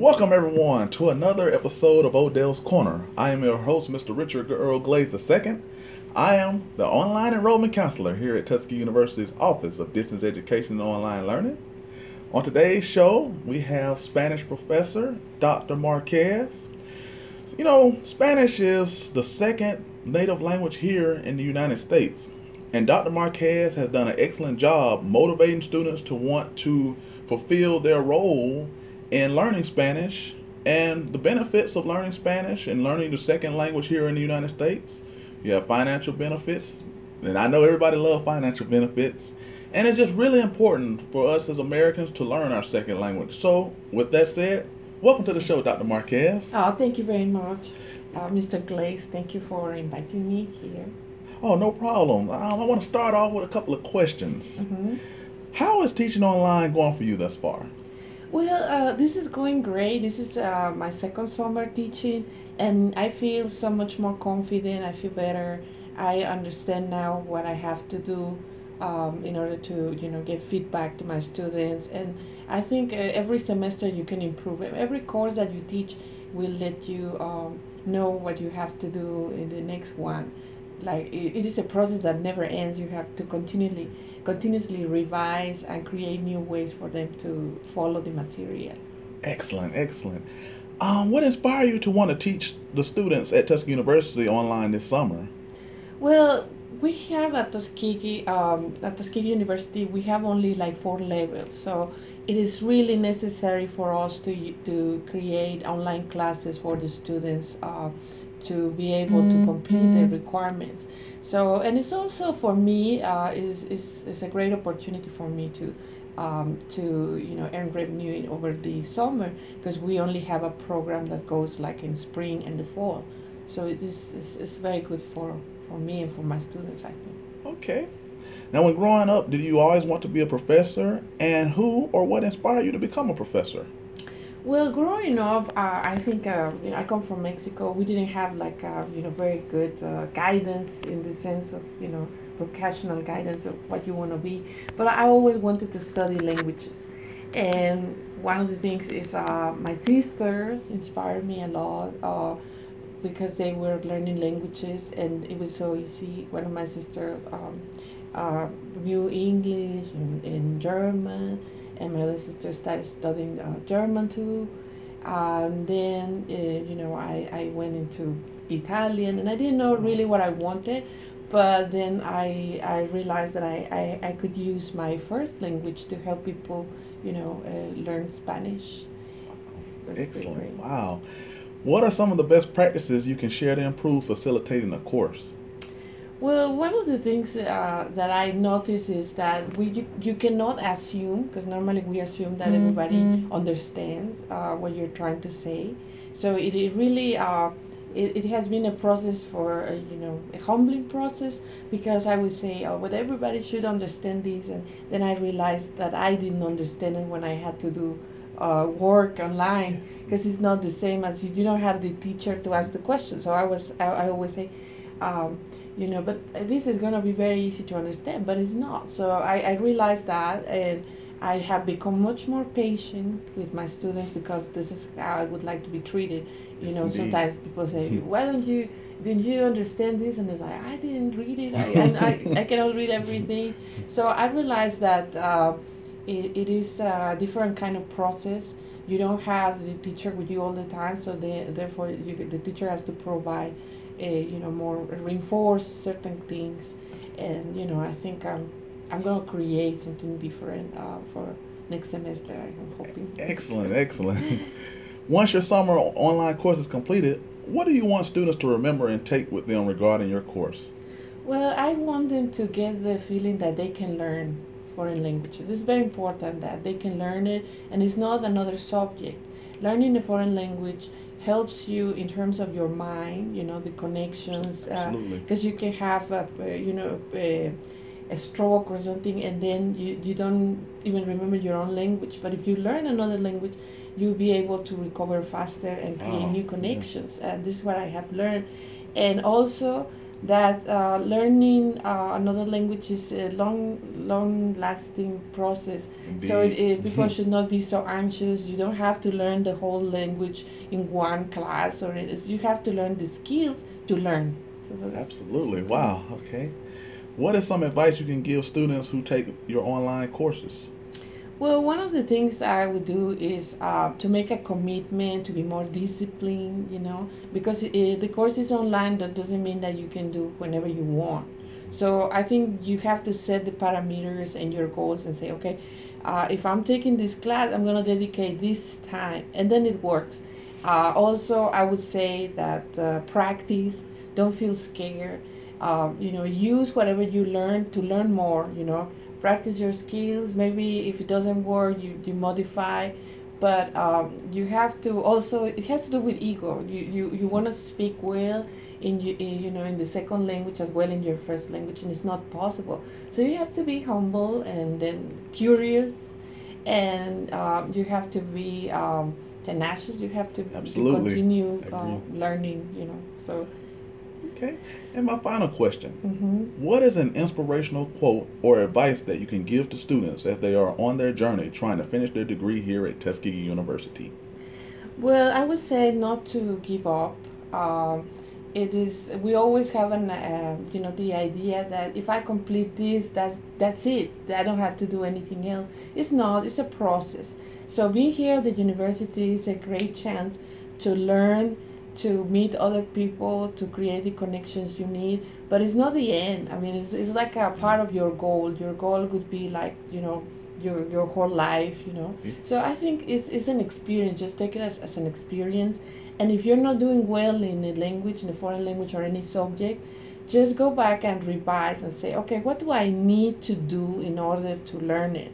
Welcome, everyone, to another episode of ODEOL's Corner. I am your host, Mr. Richard Earl Glaze II. I am the online enrollment counselor here at Tuskegee University's Office of Distance Education and Online Learning. On today's show, we have Spanish professor Dr. Marquez. You know, Spanish is the second native language here in the United States, and Dr. Marquez has done an excellent job motivating students to want to fulfill their role in learning Spanish and the benefits of learning Spanish and learning the second language here in the United States. You have financial benefits, and I know everybody loves financial benefits. And it's just really important for us as Americans to learn our second language. So, with that said, welcome to the show, Dr. Marquez. Oh, thank you very much, uh, Mr. Glaze. Thank you for inviting me here. Oh, no problem. Um, I want to start off with a couple of questions. Mm-hmm. How is teaching online going for you thus far? Well, uh, this is going great. This is uh, my second summer teaching, and I feel so much more confident. I feel better. I understand now what I have to do um, in order to, you know, give feedback to my students. And I think uh, every semester you can improve. Every course that you teach will let you um, know what you have to do in the next one. Like it, it is a process that never ends. You have to continually continuously revise and create new ways for them to follow the material. Excellent, excellent. Um, what inspired you to want to teach the students at Tuskegee University online this summer? Well, we have at Tuskegee, um, at Tuskegee University, we have only like four levels. So it is really necessary for us to, to create online classes for the students. Uh, to be able to complete the requirements. So, and it's also for me uh, is, is is a great opportunity for me to um, to you know earn revenue in, over the summer because we only have a program that goes like in spring and the fall. So it is is, is very good for for me and for my students. I think. Okay. Now, when growing up, did you always want to be a professor? And who or what inspired you to become a professor? Well, growing up, uh, I think uh, you know, I come from Mexico. We didn't have like uh, you know very good uh, guidance in the sense of you know vocational guidance of what you want to be. But I always wanted to study languages, and one of the things is uh, my sisters inspired me a lot uh, because they were learning languages, and it was so easy. One of my sisters um, knew English and, and German and my other sister started studying uh, German too. And then, uh, you know, I, I went into Italian and I didn't know really what I wanted, but then I, I realized that I, I, I could use my first language to help people, you know, uh, learn Spanish. Excellent. Wow. What are some of the best practices you can share to improve facilitating a course? Well, one of the things uh, that I notice is that we you, you cannot assume because normally we assume that mm-hmm. everybody understands uh, what you're trying to say. So it, it really uh, it, it has been a process for uh, you know a humbling process because I would say oh but everybody should understand this and then I realized that I didn't understand it when I had to do uh, work online because it's not the same as you, you don't have the teacher to ask the question. So I was I, I always say. Um, you know but this is going to be very easy to understand but it's not. So I, I realized that and i have become much more patient with my students because this is how i would like to be treated. You yes, know indeed. sometimes people say why don't you didn't you understand this? And it's like i didn't read it. I, and I, I cannot read everything. So i realized that uh, it, it is a different kind of process. You don't have the teacher with you all the time so they, therefore you, the teacher has to provide uh, you know, more reinforce certain things. And, you know, I think I'm, I'm going to create something different uh, for next semester, I'm hoping. Excellent, excellent. Once your summer online course is completed, what do you want students to remember and take with them regarding your course? Well, I want them to get the feeling that they can learn foreign languages. It's very important that they can learn it, and it's not another subject. Learning a foreign language helps you in terms of your mind you know the connections because uh, you can have a, you know a, a, stroke or something and then you, you don't even remember your own language but if you learn another language you'll be able to recover faster and create new connections yeah. and this is what i have learned and also that uh, learning uh, another language is a long, long-lasting process. So it, it, people should not be so anxious. You don't have to learn the whole language in one class, or is, you have to learn the skills to learn. So, so Absolutely. Wow. Okay. What is some advice you can give students who take your online courses? Well, one of the things I would do is uh, to make a commitment to be more disciplined, you know, because it, the course is online, that doesn't mean that you can do whenever you want. So I think you have to set the parameters and your goals and say, okay, uh, if I'm taking this class, I'm going to dedicate this time, and then it works. Uh, also, I would say that uh, practice, don't feel scared. Um, you know, use whatever you learn to learn more, you know practice your skills. Maybe if it doesn't work, you, you modify. But um, you have to also, it has to do with ego. You, you, you want to speak well in, you, you know, in the second language as well in your first language, and it's not possible. So you have to be humble and then curious, and um, you have to be um, tenacious. You have to, to continue uh, learning, you know. So Okay. And my final question mm-hmm. what is an inspirational quote or advice that you can give to students as they are on their journey trying to finish their degree here at Tuskegee University? Well, I would say not to give up. Um, it is we always have an uh, you know the idea that if I complete this that's that's it I don't have to do anything else it's not it's a process so being here at the university is a great chance to learn to meet other people to create the connections you need but it's not the end. I mean it's, it's like a part of your goal. Your goal could be like you know your your whole life you know? Mm-hmm. so i think it's, it's an experience. Just take it as, as an experience. And if you're not doing well in a language in a foreign language or any subject just go back and revise and say okay what do i need to do in order to learn it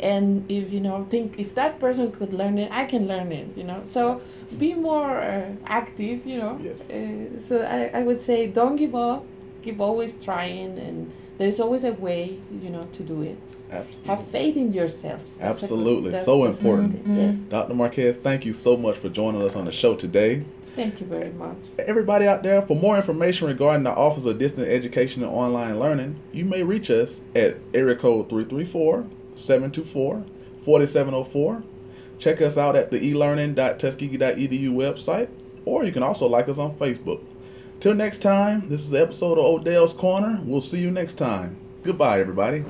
and if you know think if that person could learn it i can learn it you know. So be more uh, active you know. Yes. Uh, so I, I would say don't give up. Keep always trying and there's always a way you know to do it. Absolutely. have faith in yourself. That's absolutely. good, so important. mm-hmm. yes. Dr marquez thank you so much for joining us on the show today. Thank you very much. Everybody out there, for more information regarding the Office of Distance Education and Online Learning, you may reach us at area code 334 724 4704. Check us out at the elearning.tuskegee.edu website, or you can also like us on Facebook. Till next time, this is the episode of ODEOL's Corner. We'll see you next time. Goodbye, everybody.